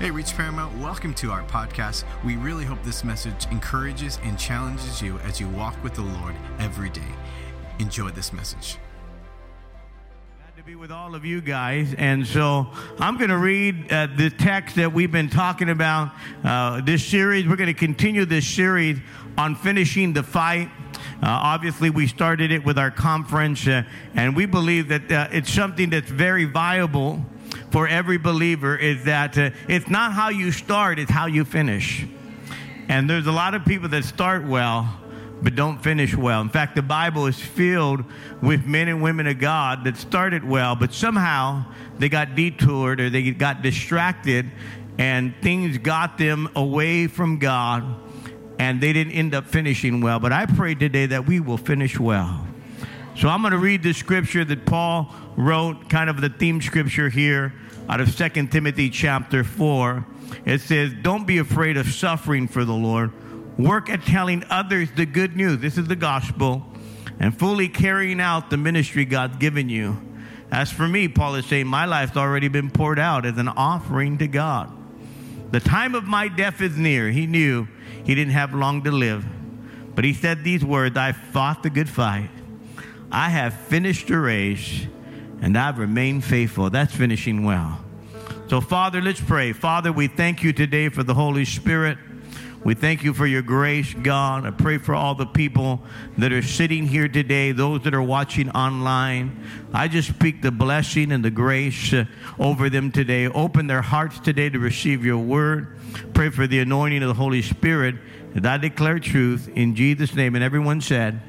Hey, Reach Paramount, welcome to our podcast. We really hope this message encourages and challenges you as you walk with the Lord every day. Enjoy this message. Glad to be with all of you guys. And so I'm going to read uh, the text that we've been talking about uh, this series. We're going to continue this series on finishing the fight. Uh, obviously, we started it with our conference, uh, and we believe that uh, it's something that's very viable for every believer is that uh, it's not how you start, it's how you finish. And there's a lot of people that start well, but don't finish well. In fact, the Bible is filled with men and women of God that started well, but somehow they got detoured or they got distracted and things got them away from God and they didn't end up finishing well. But I pray today that we will finish well. So I'm going to read the scripture that Paul wrote, kind of the theme scripture here out of 2 Timothy chapter 4. It says, Don't be afraid of suffering for the Lord. Work at telling others the good news. This is the gospel. And fully carrying out the ministry God's given you. As for me, Paul is saying, my life's already been poured out as an offering to God. The time of my death is near. He knew he didn't have long to live. But he said these words I fought the good fight. I have finished the race and I've remained faithful. That's finishing well. So, Father, let's pray. Father, we thank you today for the Holy Spirit. We thank you for your grace, God. I pray for all the people that are sitting here today, those that are watching online. I just speak the blessing and the grace uh, over them today. Open their hearts today to receive your word. Pray for the anointing of the Holy Spirit. And I declare truth in Jesus' name. And everyone said,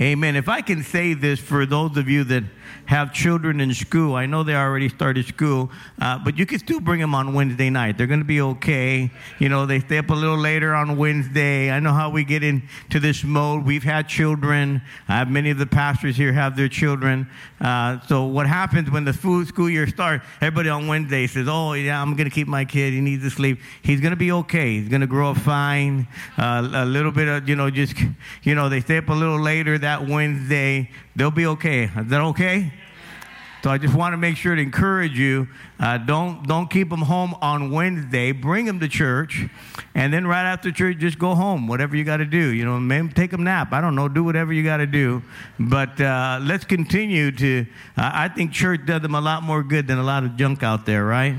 Amen. If I can say this for those of you that have children in school, I know they already started school, uh, but you can still bring them on Wednesday night. They're going to be okay. You know, they stay up a little later on Wednesday. I know how we get into this mode. We've had children. Uh, many of the pastors here have their children. Uh, so what happens when the school year starts? Everybody on Wednesday says, "Oh yeah, I'm going to keep my kid. He needs to sleep. He's going to be okay. He's going to grow up fine. Uh, a little bit of you know, just you know, they stay up a little later that Wednesday. They'll be okay. Is that okay?" So I just want to make sure to encourage you. Uh, don't don't keep them home on Wednesday. Bring them to church, and then right after church, just go home. Whatever you got to do, you know, maybe take a nap. I don't know. Do whatever you got to do. But uh, let's continue to. Uh, I think church does them a lot more good than a lot of junk out there, right?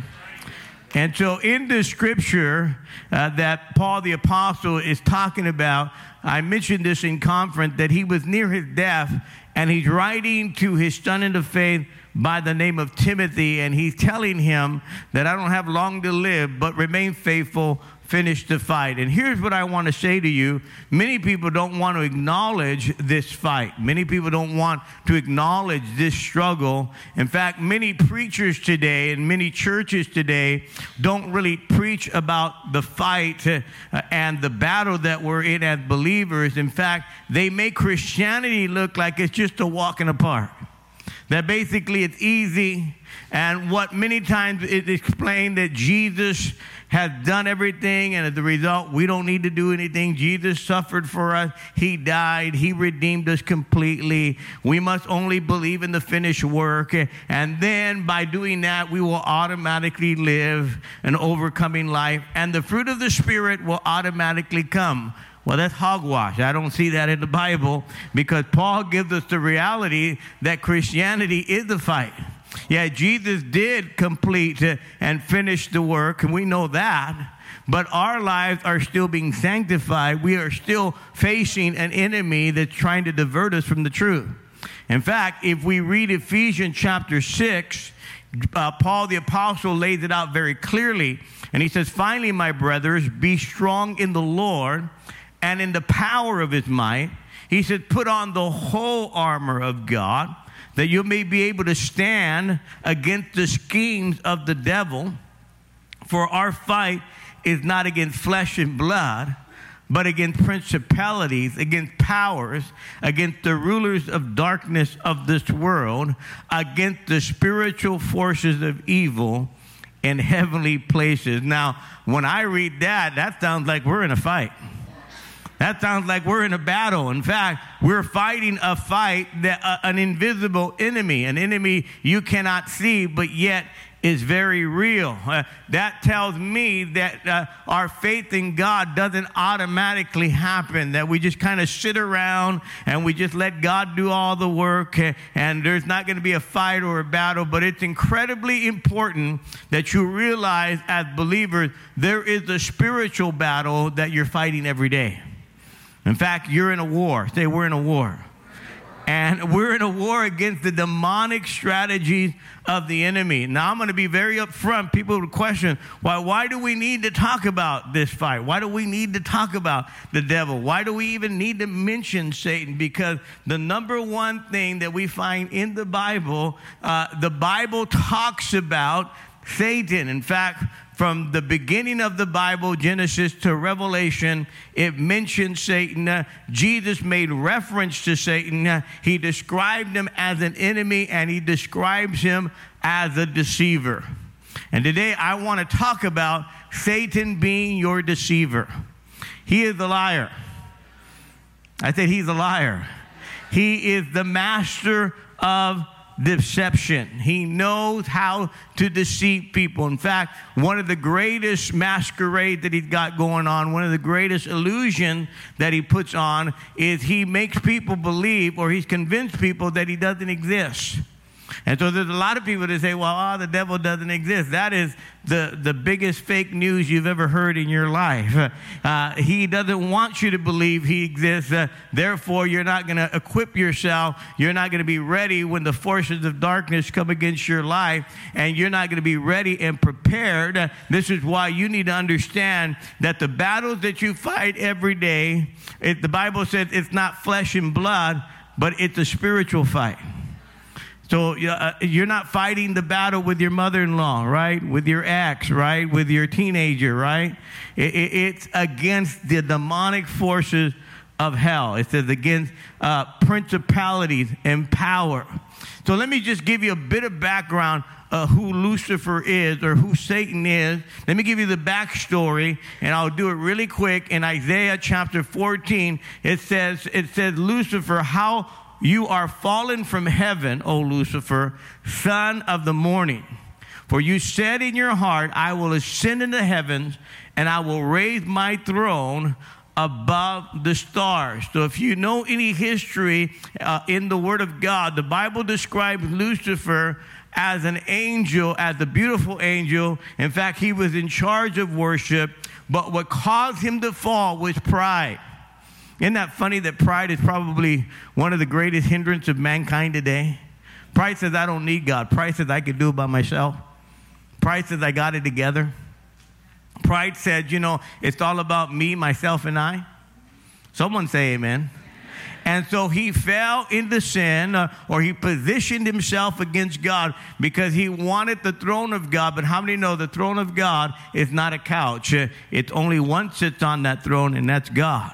And so, in the scripture uh, that Paul the Apostle is talking about, I mentioned this in conference that he was near his death, and he's writing to his son in the faith by the name of Timothy, and he's telling him that I don't have long to live, but remain faithful, finish the fight. And here's what I want to say to you many people don't want to acknowledge this fight, many people don't want to acknowledge this struggle. In fact, many preachers today and many churches today don't really preach about the fight uh, and the battle that we're in as believers. In fact, they make Christianity look like it's just a walk in the park that basically it's easy and what many times is explained that Jesus has done everything and as a result we don't need to do anything. Jesus suffered for us. He died. He redeemed us completely. We must only believe in the finished work and then by doing that we will automatically live an overcoming life and the fruit of the spirit will automatically come well, that's hogwash. I don't see that in the Bible because Paul gives us the reality that Christianity is the fight. Yeah, Jesus did complete and finish the work, and we know that. But our lives are still being sanctified. We are still facing an enemy that's trying to divert us from the truth. In fact, if we read Ephesians chapter 6, uh, Paul the Apostle lays it out very clearly. And he says, Finally, my brothers, be strong in the Lord and in the power of his might. He said, Put on the whole armor of God that you may be able to stand against the schemes of the devil. For our fight is not against flesh and blood, but against principalities, against powers, against the rulers of darkness of this world, against the spiritual forces of evil in heavenly places. Now, when I read that, that sounds like we're in a fight. That sounds like we're in a battle. In fact, we're fighting a fight that uh, an invisible enemy, an enemy you cannot see, but yet is very real. Uh, that tells me that uh, our faith in God doesn't automatically happen, that we just kind of sit around and we just let God do all the work, and, and there's not going to be a fight or a battle. But it's incredibly important that you realize, as believers, there is a spiritual battle that you're fighting every day. In fact, you're in a war. Say, we're in a war. And we're in a war against the demonic strategies of the enemy. Now, I'm going to be very upfront. People would question why, why do we need to talk about this fight? Why do we need to talk about the devil? Why do we even need to mention Satan? Because the number one thing that we find in the Bible, uh, the Bible talks about Satan. In fact, from the beginning of the Bible, Genesis to Revelation, it mentions Satan. Jesus made reference to Satan. He described him as an enemy and he describes him as a deceiver. And today I want to talk about Satan being your deceiver. He is a liar. I said he's a liar. He is the master of deception. He knows how to deceive people. In fact, one of the greatest masquerade that he's got going on, one of the greatest illusion that he puts on is he makes people believe or he's convinced people that he doesn't exist. And so there's a lot of people that say, well, oh, the devil doesn't exist. That is the, the biggest fake news you've ever heard in your life. Uh, he doesn't want you to believe he exists. Uh, therefore, you're not going to equip yourself. You're not going to be ready when the forces of darkness come against your life, and you're not going to be ready and prepared. Uh, this is why you need to understand that the battles that you fight every day, it, the Bible says it's not flesh and blood, but it's a spiritual fight. So uh, you're not fighting the battle with your mother-in-law, right? With your ex, right? With your teenager, right? It, it, it's against the demonic forces of hell. It says against uh, principalities and power. So let me just give you a bit of background uh, who Lucifer is or who Satan is. Let me give you the backstory, and I'll do it really quick. In Isaiah chapter 14, it says, it says Lucifer, how you are fallen from heaven, O Lucifer, son of the morning. For you said in your heart, I will ascend into heavens and I will raise my throne above the stars. So, if you know any history uh, in the Word of God, the Bible describes Lucifer as an angel, as a beautiful angel. In fact, he was in charge of worship. But what caused him to fall was pride. Isn't that funny that pride is probably one of the greatest hindrance of mankind today? Pride says, I don't need God. Pride says, I can do it by myself. Pride says, I got it together. Pride said, you know, it's all about me, myself, and I. Someone say amen. And so he fell into sin uh, or he positioned himself against God because he wanted the throne of God. But how many know the throne of God is not a couch? Uh, it's only one sits on that throne, and that's God.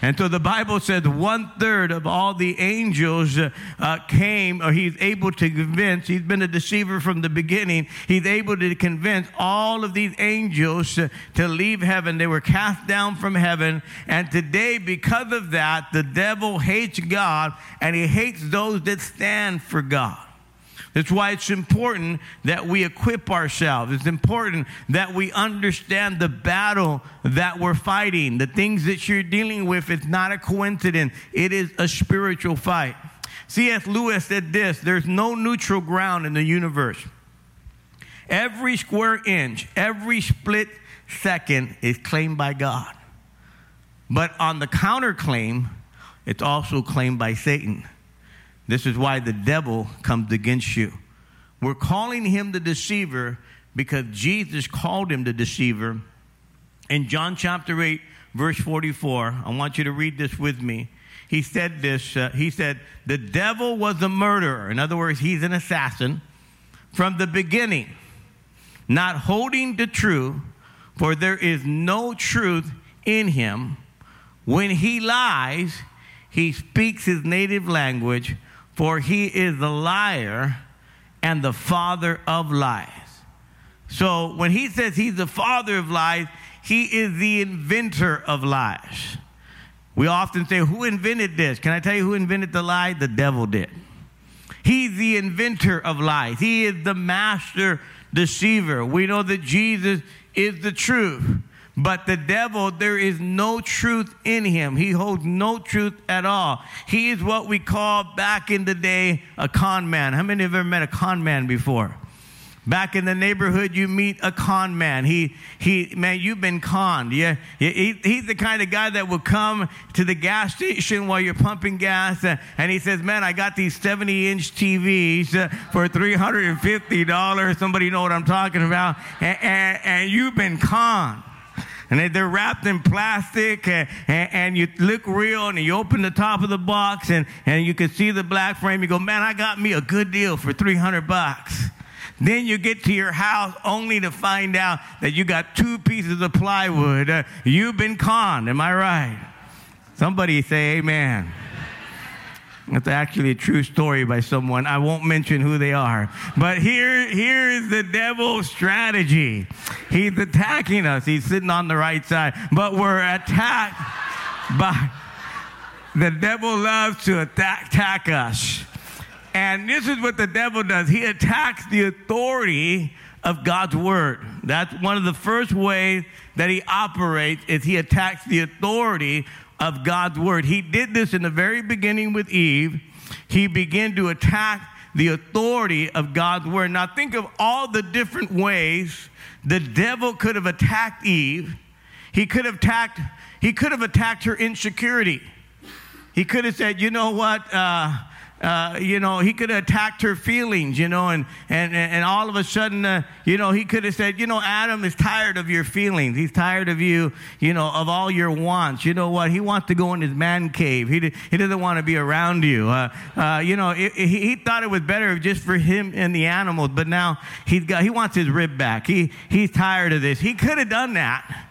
And so the Bible says one third of all the angels uh, came, or he's able to convince, he's been a deceiver from the beginning. He's able to convince all of these angels uh, to leave heaven. They were cast down from heaven. And today, because of that, the devil hates God and he hates those that stand for God. That's why it's important that we equip ourselves. It's important that we understand the battle that we're fighting. The things that you're dealing with, it's not a coincidence, it is a spiritual fight. C.S. Lewis said this there's no neutral ground in the universe. Every square inch, every split second is claimed by God. But on the counterclaim, it's also claimed by Satan. This is why the devil comes against you. We're calling him the deceiver because Jesus called him the deceiver. In John chapter 8, verse 44, I want you to read this with me. He said this uh, He said, The devil was a murderer. In other words, he's an assassin from the beginning, not holding the truth, for there is no truth in him. When he lies, he speaks his native language for he is the liar and the father of lies. So when he says he's the father of lies, he is the inventor of lies. We often say, Who invented this? Can I tell you who invented the lie? The devil did. He's the inventor of lies. He is the master deceiver. We know that Jesus is the truth. But the devil, there is no truth in him. He holds no truth at all. He is what we call back in the day a con man. How many have ever met a con man before? Back in the neighborhood, you meet a con man. He, he, man, you've been conned. Yeah, he, he's the kind of guy that will come to the gas station while you're pumping gas, uh, and he says, "Man, I got these 70-inch TVs uh, for $350." Somebody know what I'm talking about? And, and, and you've been conned and they're wrapped in plastic and, and, and, you look real and you open the top of the box and, and you can see the black frame you go man i got me a good deal for 300 bucks then you get to your house only to find out that you got two pieces of plywood. Uh, you've been conned. Am I right? Somebody say amen. That's actually a true story by someone. I won't mention who they are. But here, here is the devil's strategy. He's attacking us. He's sitting on the right side. But we're attacked by the devil loves to attack, attack us. And this is what the devil does he attacks the authority of God's word. That's one of the first ways that he operates is he attacks the authority of God's word. He did this in the very beginning with Eve. He began to attack the authority of God's word. Now think of all the different ways the devil could have attacked Eve. He could have attacked he could have attacked her insecurity. He could have said, "You know what? Uh, uh, you know, he could have attacked her feelings, you know, and, and, and all of a sudden, uh, you know, he could have said, you know, Adam is tired of your feelings. He's tired of you, you know, of all your wants. You know what? He wants to go in his man cave. He, he doesn't want to be around you. Uh, uh you know, it, he, he thought it was better just for him and the animals, but now he's got, he wants his rib back. He, he's tired of this. He could have done that.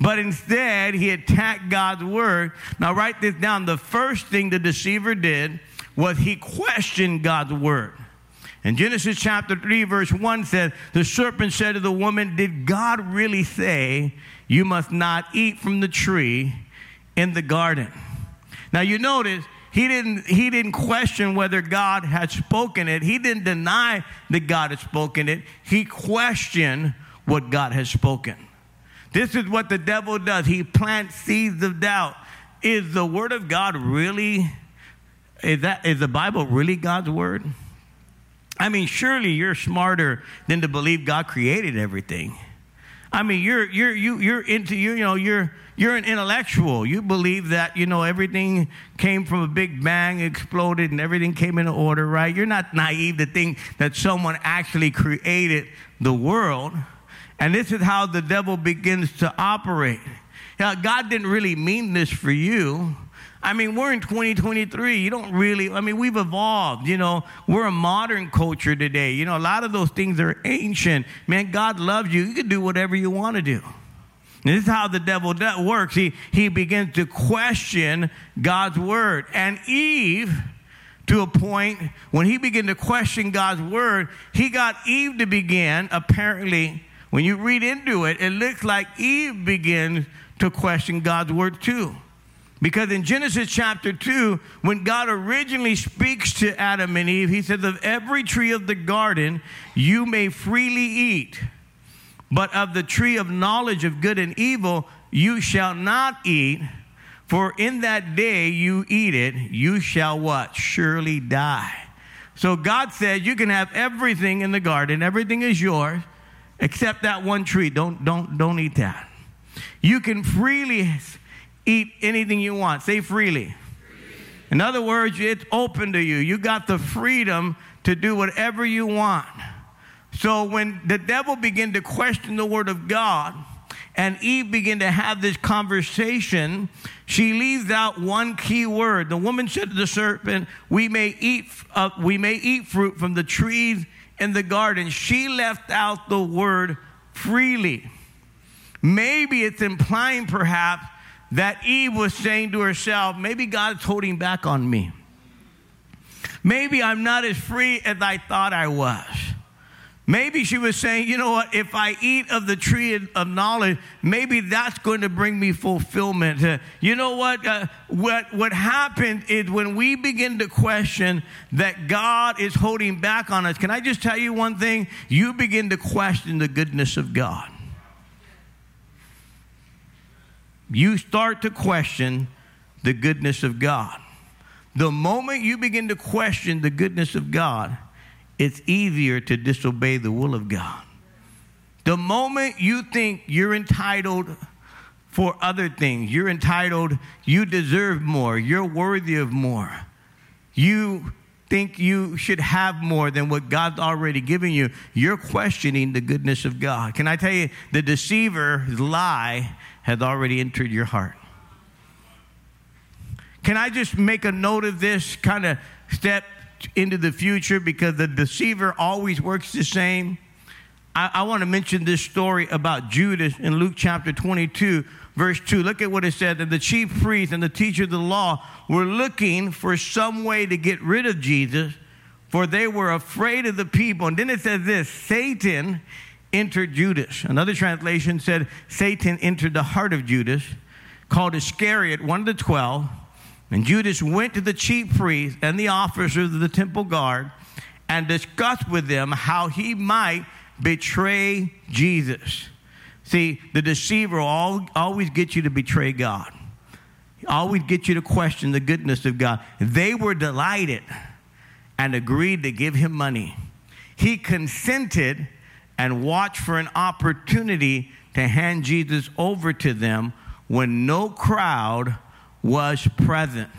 But instead, he attacked God's word. Now, write this down. The first thing the deceiver did was he questioned God's word. In Genesis chapter 3, verse 1 says, The serpent said to the woman, Did God really say you must not eat from the tree in the garden? Now you notice he didn't, he didn't question whether God had spoken it. He didn't deny that God had spoken it. He questioned what God has spoken. This is what the devil does. He plants seeds of doubt. Is the word of God really is that is the Bible really God's word? I mean, surely you're smarter than to believe God created everything. I mean, you're you're you you're into you you know you're you're an intellectual. You believe that you know everything came from a big bang, exploded, and everything came into order, right? You're not naive to think that someone actually created the world. And this is how the devil begins to operate. Now, God didn't really mean this for you. I mean, we're in 2023. You don't really, I mean, we've evolved. You know, we're a modern culture today. You know, a lot of those things are ancient. Man, God loves you. You can do whatever you want to do. And this is how the devil works. He, he begins to question God's word. And Eve, to a point, when he began to question God's word, he got Eve to begin, apparently, when you read into it, it looks like Eve begins to question God's word too. Because in Genesis chapter 2, when God originally speaks to Adam and Eve, he says, Of every tree of the garden you may freely eat, but of the tree of knowledge of good and evil you shall not eat, for in that day you eat it, you shall what? Surely die. So God said, You can have everything in the garden, everything is yours, except that one tree. Don't, don't, don't eat that. You can freely eat anything you want. Say freely. In other words, it's open to you. You got the freedom to do whatever you want. So when the devil began to question the word of God, and Eve began to have this conversation, she leaves out one key word. The woman said to the serpent, "We may eat, uh, we may eat fruit from the trees in the garden." She left out the word freely. Maybe it's implying, perhaps, that Eve was saying to herself, maybe God's holding back on me. Maybe I'm not as free as I thought I was. Maybe she was saying, you know what, if I eat of the tree of knowledge, maybe that's going to bring me fulfillment. Uh, you know what? Uh, what? What happened is when we begin to question that God is holding back on us, can I just tell you one thing? You begin to question the goodness of God. You start to question the goodness of God. The moment you begin to question the goodness of God, it's easier to disobey the will of God. The moment you think you're entitled for other things, you're entitled, you deserve more, you're worthy of more, you think you should have more than what God's already given you, you're questioning the goodness of God. Can I tell you, the deceiver's lie has already entered your heart. Can I just make a note of this kind of step into the future because the deceiver always works the same. I, I want to mention this story about Judas in Luke chapter 22, verse 2. Look at what it said. that the chief priest and the teacher of the law were looking for some way to get rid of Jesus, for they were afraid of the people. And then it says this Satan entered Judas. Another translation said Satan entered the heart of Judas, called Iscariot, one of the twelve. And Judas went to the chief priests and the officers of the temple guard and discussed with them how he might betray Jesus. See, the deceiver will always get you to betray God, always get you to question the goodness of God. They were delighted and agreed to give him money. He consented and watched for an opportunity to hand Jesus over to them when no crowd was present.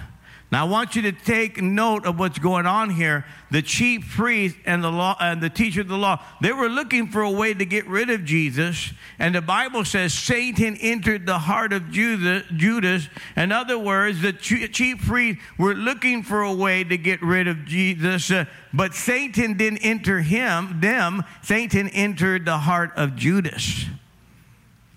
Now I want you to take note of what's going on here. The chief priest and the law and the teacher of the law, they were looking for a way to get rid of Jesus. And the Bible says Satan entered the heart of Judas. In other words, the chief priests were looking for a way to get rid of Jesus, uh, but Satan didn't enter him, them. Satan entered the heart of Judas.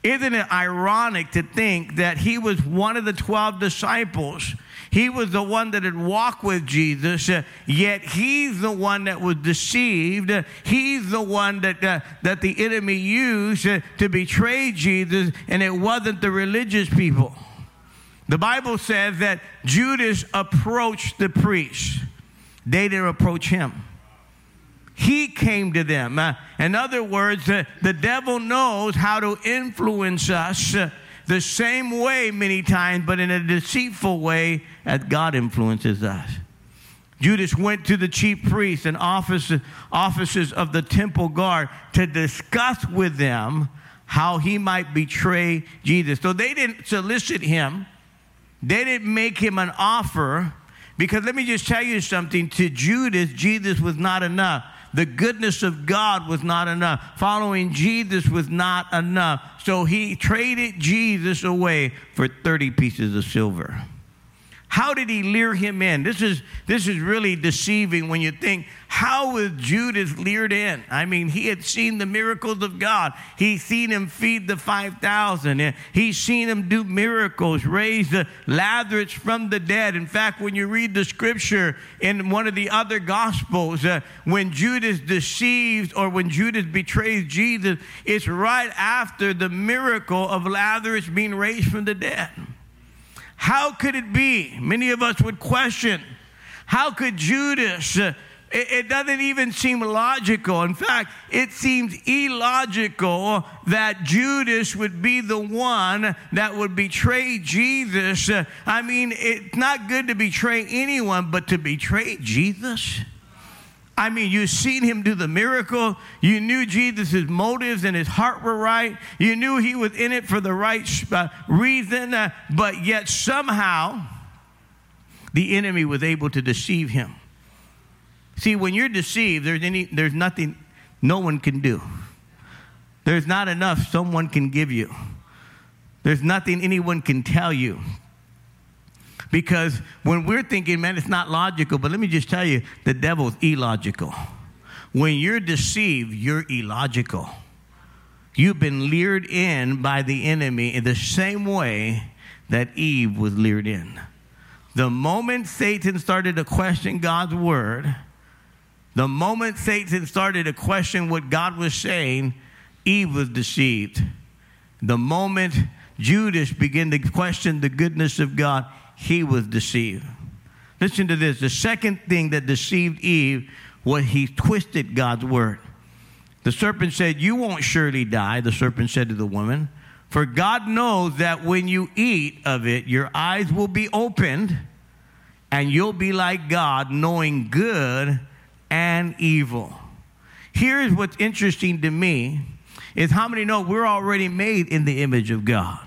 Isn't it ironic to think that he was one of the 12 disciples? He was the one that had walked with Jesus, uh, yet he's the one that was deceived. He's the one that, uh, that the enemy used uh, to betray Jesus, and it wasn't the religious people. The Bible says that Judas approached the priests, they didn't approach him. He came to them. Uh, in other words, the devil knows how to influence us the same way many times, but in a deceitful way as God influences us. Judas went to the chief priests and officers, officers of the temple guard to discuss with them how he might betray Jesus. So they didn't solicit him, they didn't make him an offer. Because let me just tell you something to Judas, Jesus was not enough. The goodness of God was not enough. Following Jesus was not enough. So he traded Jesus away for 30 pieces of silver. How did he lure him in? This is, this is really deceiving when you think, how was Judas leered in? I mean, he had seen the miracles of God. He's seen him feed the 5,000. He's seen him do miracles, raise the Lazarus from the dead. In fact, when you read the scripture in one of the other gospels, uh, when Judas deceives or when Judas betrays Jesus, it's right after the miracle of Lazarus being raised from the dead. How could it be? Many of us would question how could Judas? Uh, it, it doesn't even seem logical. In fact, it seems illogical that Judas would be the one that would betray Jesus. Uh, I mean, it's not good to betray anyone, but to betray Jesus? I mean, you've seen him do the miracle. You knew Jesus' motives and his heart were right. You knew he was in it for the right uh, reason, uh, but yet somehow the enemy was able to deceive him. See, when you're deceived, there's, any, there's nothing no one can do. There's not enough someone can give you. There's nothing anyone can tell you. Because when we're thinking, man, it's not logical, but let me just tell you, the devil's illogical. When you're deceived, you're illogical. You've been lured in by the enemy in the same way that Eve was lured in. The moment Satan started to question God's word, The moment Satan started to question what God was saying, Eve was deceived. The moment Judas began to question the goodness of God, he was deceived. Listen to this. The second thing that deceived Eve was he twisted God's word. The serpent said, You won't surely die, the serpent said to the woman. For God knows that when you eat of it, your eyes will be opened and you'll be like God, knowing good and evil. Here's what's interesting to me is how many know we're already made in the image of God.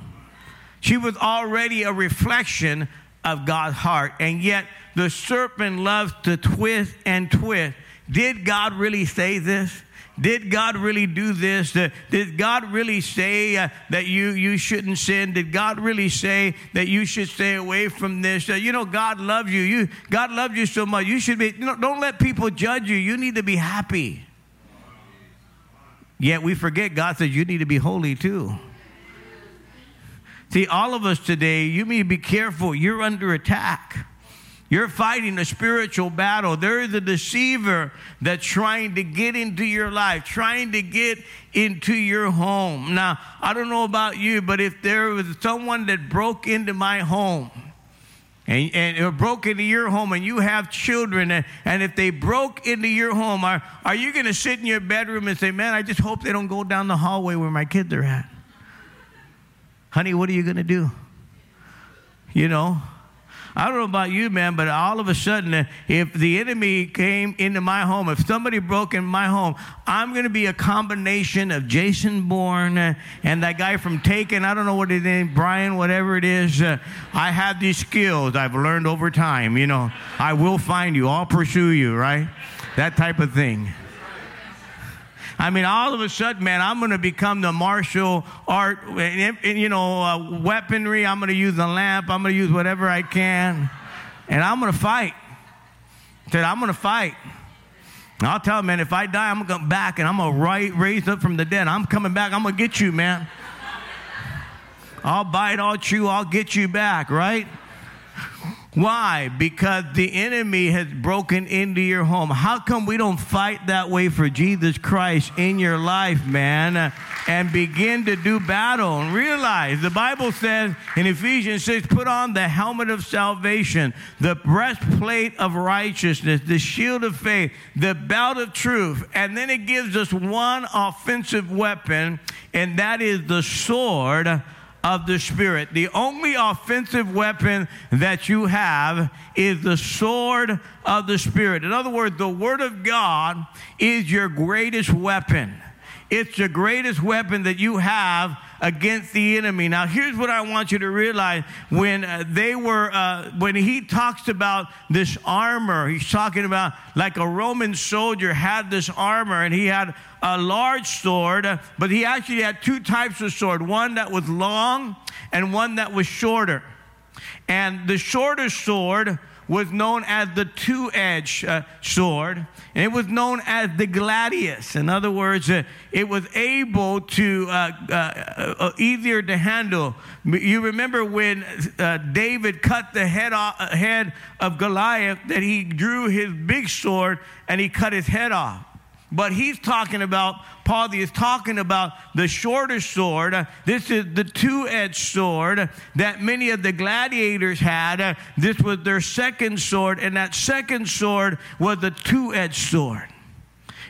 She was already a reflection of God's heart, and yet the serpent loves to twist and twist. Did God really say this? Did God really do this? Did God really say uh, that you, you shouldn't sin? Did God really say that you should stay away from this? Uh, you know, God loves you. you. God loves you so much. You should be, you know, don't let people judge you. You need to be happy. Yet we forget God says you need to be holy too. See, all of us today, you need to be careful. You're under attack. You're fighting a spiritual battle. There is a deceiver that's trying to get into your life, trying to get into your home. Now, I don't know about you, but if there was someone that broke into my home, and, and broke into your home and you have children, and, and if they broke into your home, are, are you going to sit in your bedroom and say, Man, I just hope they don't go down the hallway where my kids are at? Honey, what are you going to do? You know? I don't know about you, man, but all of a sudden, if the enemy came into my home, if somebody broke in my home, I'm going to be a combination of Jason Bourne and that guy from Taken. I don't know what his name, Brian, whatever it is. Uh, I have these skills I've learned over time. You know, I will find you. I'll pursue you, right? That type of thing. I mean, all of a sudden, man, I'm going to become the martial art, you know, uh, weaponry. I'm going to use a lamp. I'm going to use whatever I can, and I'm going to fight. Said, I'm going to fight. And I'll tell him, man, if I die, I'm going to come back and I'm going to raise up from the dead. I'm coming back. I'm going to get you, man. I'll bite, I'll chew, I'll get you back, right? Why? Because the enemy has broken into your home. How come we don't fight that way for Jesus Christ in your life, man, and begin to do battle and realize the Bible says in Ephesians 6 put on the helmet of salvation, the breastplate of righteousness, the shield of faith, the belt of truth, and then it gives us one offensive weapon, and that is the sword of the Spirit. The only offensive weapon that you have is the sword of the Spirit. In other words, the Word of God is your greatest weapon. It's the greatest weapon that you have against the enemy. Now, here's what I want you to realize: when uh, they were, uh, when he talks about this armor, he's talking about like a Roman soldier had this armor, and he had a large sword, but he actually had two types of sword: one that was long and one that was shorter. And the shorter sword was known as the two edged uh, sword, and it was known as the gladius. In other words, uh, it was able to, uh, uh, uh easier to handle. You remember when uh, David cut the head, off, head of Goliath, that he drew his big sword and he cut his head off. But he's talking about, Paul is talking about the shorter sword. This is the two edged sword that many of the gladiators had. This was their second sword, and that second sword was the two edged sword.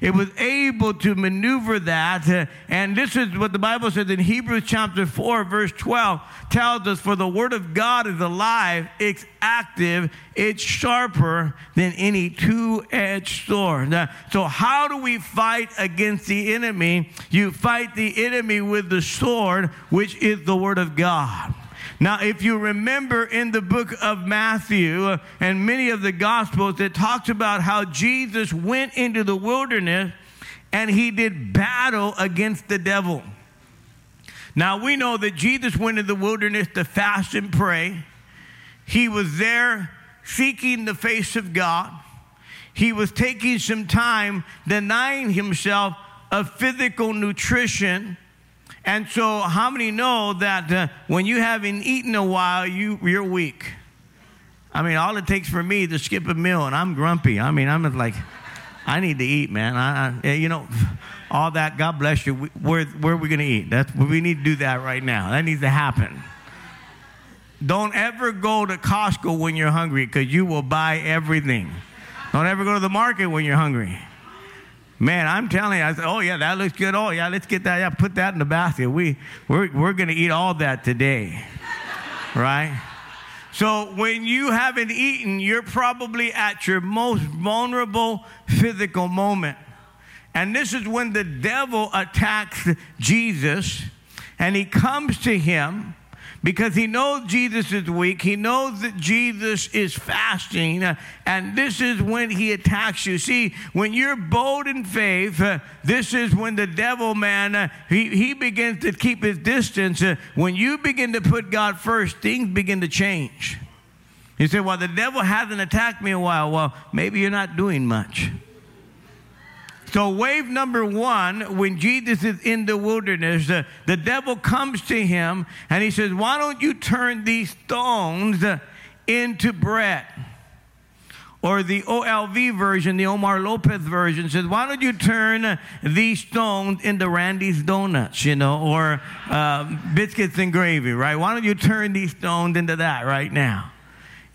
It was able to maneuver that. Uh, and this is what the Bible says in Hebrews chapter 4, verse 12 tells us For the word of God is alive, it's active, it's sharper than any two edged sword. Now, so, how do we fight against the enemy? You fight the enemy with the sword, which is the word of God. Now, if you remember in the book of Matthew and many of the Gospels, it talks about how Jesus went into the wilderness and he did battle against the devil. Now, we know that Jesus went into the wilderness to fast and pray. He was there seeking the face of God. He was taking some time denying himself of physical nutrition and so, how many know that uh, when you haven't eaten a while, you, you're weak? I mean, all it takes for me to skip a meal and I'm grumpy. I mean, I'm like, I need to eat, man. I, I, you know, all that. God bless you. Where, where are we going to eat? That's we need to do that right now. That needs to happen. Don't ever go to Costco when you're hungry because you will buy everything. Don't ever go to the market when you're hungry. Man, I'm telling you, I said, oh, yeah, that looks good. Oh, yeah, let's get that. Yeah, put that in the basket. We, we're, we're going to eat all that today. right? So when you haven't eaten, you're probably at your most vulnerable physical moment. And this is when the devil attacks Jesus and he comes to him because he knows Jesus is weak. He knows that Jesus is fasting, uh, and this is when he attacks you. See, when you're bold in faith, uh, this is when the devil, man, uh, he, he begins to keep his distance. When you begin to put God first, things begin to change. You say, Well, the devil hasn't attacked me a while. Well, maybe you're not doing much. So, wave number one, when Jesus is in the wilderness, uh, the devil comes to him and he says, Why don't you turn these stones into bread? Or the OLV version, the Omar Lopez version says, Why don't you turn these stones into Randy's Donuts, you know, or uh, biscuits and gravy, right? Why don't you turn these stones into that right now?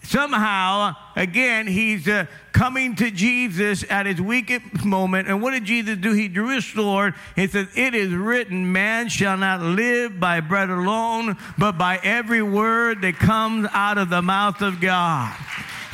Somehow, again, he's uh, coming to Jesus at his weakest moment. And what did Jesus do? He drew his sword. He says, It is written, man shall not live by bread alone, but by every word that comes out of the mouth of God.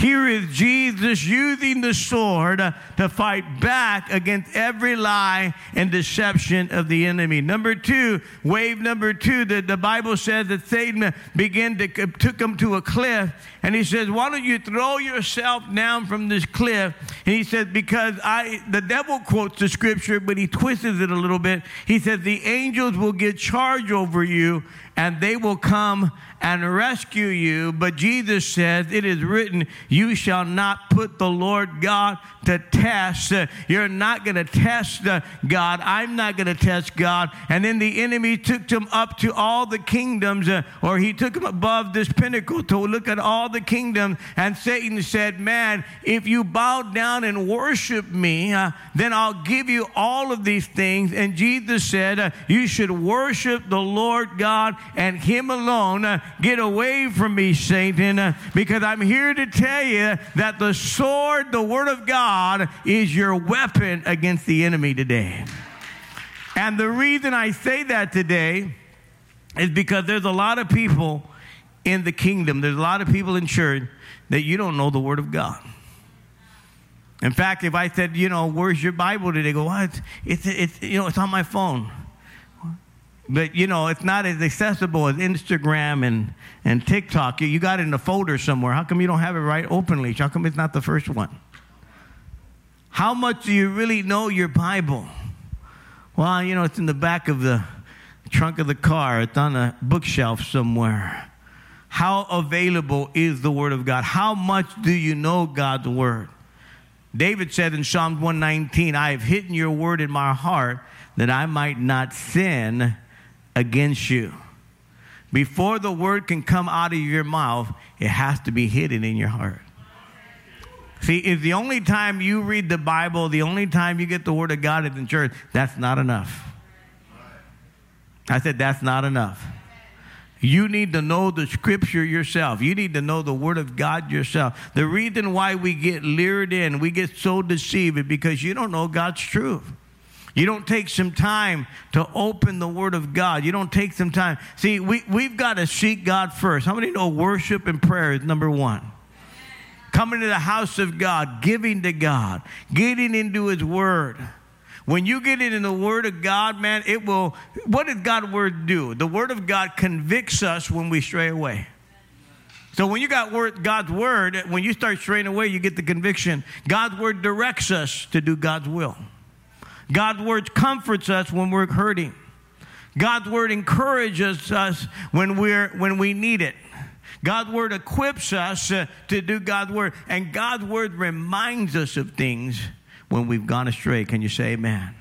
Here is Jesus using the sword to fight back against every lie and deception of the enemy. Number two, wave number two, that the Bible says that Satan began to took him to a cliff, and he says, "Why don't you throw yourself down from this cliff?" And he says, "Because I." The devil quotes the scripture, but he twists it a little bit. He says, "The angels will get charge over you, and they will come and rescue you. But Jesus says, It is written, You shall not put the Lord God to test. You're not going to test God. I'm not going to test God. And then the enemy took him up to all the kingdoms, uh, or he took him above this pinnacle to look at all the kingdoms. And Satan said, Man, if you bow down and worship me, uh, then I'll give you all of these things. And Jesus said, uh, You should worship the Lord God and him alone. Uh, get away from me, Satan, uh, because I'm here to tell you that the sword, the word of God is your weapon against the enemy today. And the reason I say that today is because there's a lot of people in the kingdom, there's a lot of people in church that you don't know the Word of God. In fact, if I said, you know, where's your Bible today? Go, what? It's, it's, you know, it's on my phone. But, you know, it's not as accessible as Instagram and, and TikTok. You, you got it in a folder somewhere. How come you don't have it right openly? How come it's not the first one? How much do you really know your Bible? Well, you know, it's in the back of the trunk of the car, it's on a bookshelf somewhere. How available is the Word of God? How much do you know God's Word? David said in Psalm 119, I have hidden your word in my heart that I might not sin against you. Before the word can come out of your mouth, it has to be hidden in your heart. See, if the only time you read the Bible, the only time you get the Word of God is in church, that's not enough. I said, that's not enough. You need to know the scripture yourself. You need to know the word of God yourself. The reason why we get lured in, we get so deceived is because you don't know God's truth. You don't take some time to open the word of God. You don't take some time. See, we, we've got to seek God first. How many know worship and prayer is number one? coming to the house of God, giving to God, getting into His Word. When you get it in the Word of God, man, it will. What does God's Word do? The Word of God convicts us when we stray away. So when you got word, God's Word, when you start straying away, you get the conviction. God's Word directs us to do God's will. God's Word comforts us when we're hurting. God's Word encourages us when, we're, when we need it. God's word equips us uh, to do God's word, and God's word reminds us of things when we've gone astray. Can you say amen?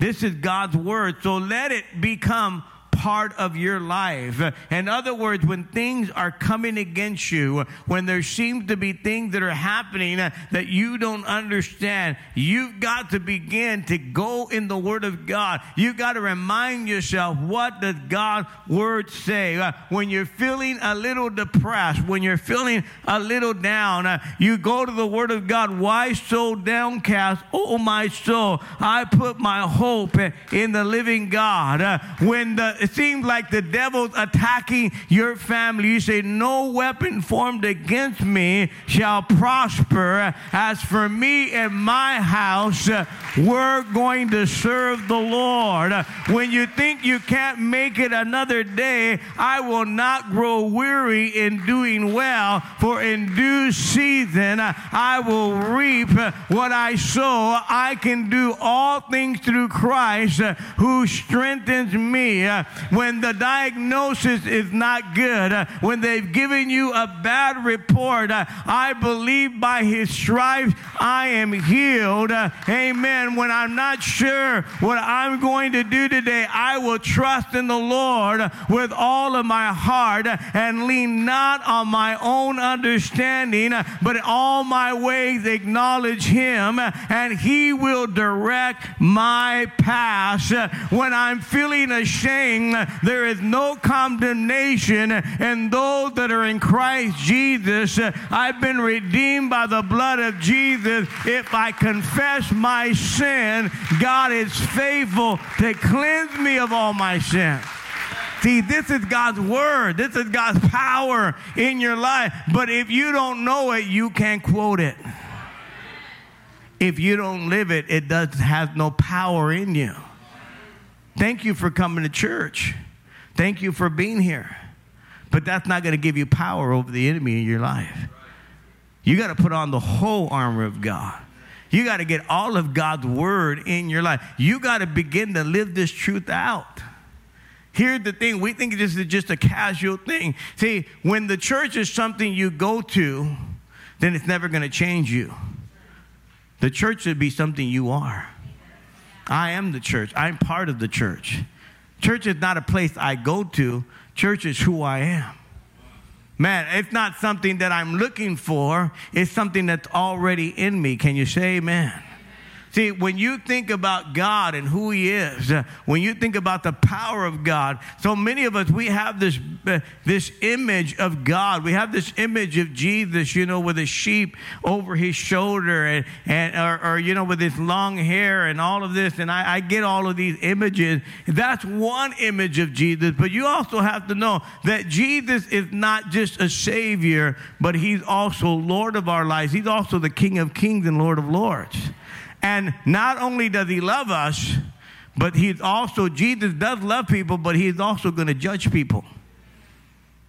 This is God's word, so let it become part of your life. In other words, when things are coming against you, when there seems to be things that are happening that you don't understand, you've got to begin to go in the Word of God. You've got to remind yourself, what does God's Word say? When you're feeling a little depressed, when you're feeling a little down, you go to the Word of God. Why so downcast, oh my soul? I put my hope in the living God. When the, it seems like the devil's attacking your family, you say, No weapon formed against me shall prosper. As for me and my house, we're going to serve the Lord. When you think you can't make it another day, I will not grow weary in doing well, for in due season I will reap what I sow. I can do all things through Christ who strengthens me. Uh, when the diagnosis is not good, uh, when they've given you a bad report, uh, I believe by his stripes I am healed. Uh, amen. When I'm not sure what I'm going to do today, I will trust in the Lord with all of my heart uh, and lean not on my own understanding, but in all my ways acknowledge him, and he will direct my path. When I'm feeling ashamed, there is no condemnation in those that are in Christ Jesus. I've been redeemed by the blood of Jesus. If I confess my sin, God is faithful to cleanse me of all my sin. See, this is God's word. This is God's power in your life. But if you don't know it, you can't quote it. If you don't live it, it does has no power in you. Thank you for coming to church. Thank you for being here. But that's not going to give you power over the enemy in your life. You got to put on the whole armor of God. You got to get all of God's word in your life. You got to begin to live this truth out. Here's the thing we think this is just a casual thing. See, when the church is something you go to, then it's never going to change you. The church should be something you are. I am the church, I'm part of the church. Church is not a place I go to, church is who I am. Man, it's not something that I'm looking for, it's something that's already in me. Can you say amen? See, when you think about God and who He is, uh, when you think about the power of God, so many of us, we have this, uh, this image of God. We have this image of Jesus, you know, with a sheep over his shoulder and, and or, or you know, with his long hair and all of this. And I, I get all of these images. That's one image of Jesus. But you also have to know that Jesus is not just a Savior, but He's also Lord of our lives. He's also the King of kings and Lord of lords. And not only does he love us, but he's also, Jesus does love people, but he's also going to judge people.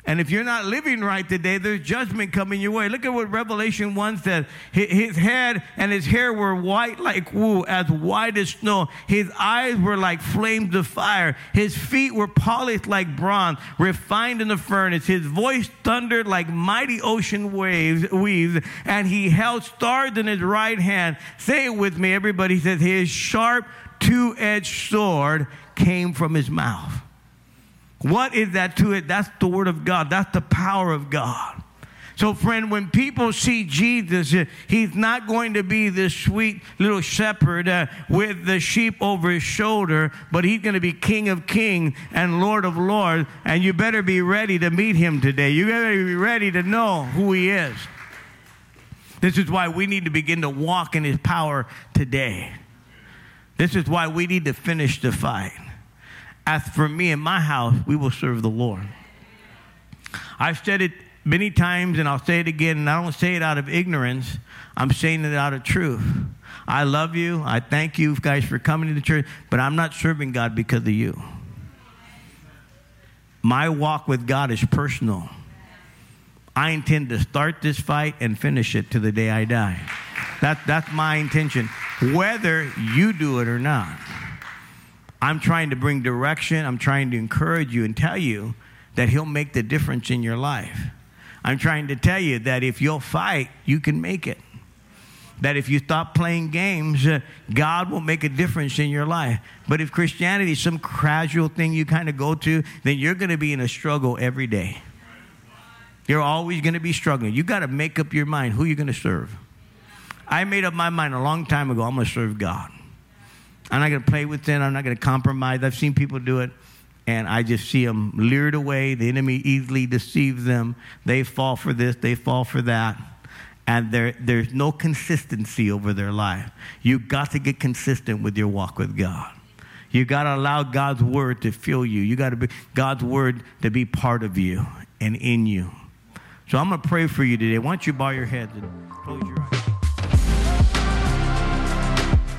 And if you're not living right today, there's judgment coming your way. Look at what Revelation 1 says. His head and his hair were white like wool, as white as snow. His eyes were like flames of fire. His feet were polished like bronze, refined in the furnace. His voice thundered like mighty ocean waves, weaves, and he held stars in his right hand. Say it with me, everybody. Says, His sharp, two edged sword came from his mouth. What is that to it? That's the Word of God, that's the power of God. So, friend, when people see Jesus, uh, he's not going to be this sweet little shepherd uh, with the sheep over his shoulder, but he's going to be King of kings and Lord of lords. And you better be ready to meet him today. You better be ready to know who he is. This is why we need to begin to walk in his power today. This is why we need to finish the fight. As for me and my house, we will serve the Lord. I've said it many times and I'll say it again, and I don't say it out of ignorance, I'm saying it out of truth. I love you. I thank you guys for coming to the church, but I'm not serving God because of you. My walk with God is personal. I intend to start this fight and finish it to the day I die. That, that's my intention, whether you do it or not. I'm trying to bring direction. I'm trying to encourage you and tell you that He'll make the difference in your life. I'm trying to tell you that if you'll fight, you can make it. that if you stop playing games, uh, God will make a difference in your life. But if Christianity is some casual thing you kind of go to, then you're going to be in a struggle every day. You're always going to be struggling. You got to make up your mind who you're going to serve. I made up my mind a long time ago. I'm going to serve God. I'm not going to play with it. I'm not going to compromise. I've seen people do it, and I just see them lured away. The enemy easily deceives them. They fall for this, they fall for that. And there, there's no consistency over their life. You've got to get consistent with your walk with God. You got to allow God's word to fill you. You got to be God's word to be part of you and in you. So I'm going to pray for you today. Why don't you bow your heads and close your eyes?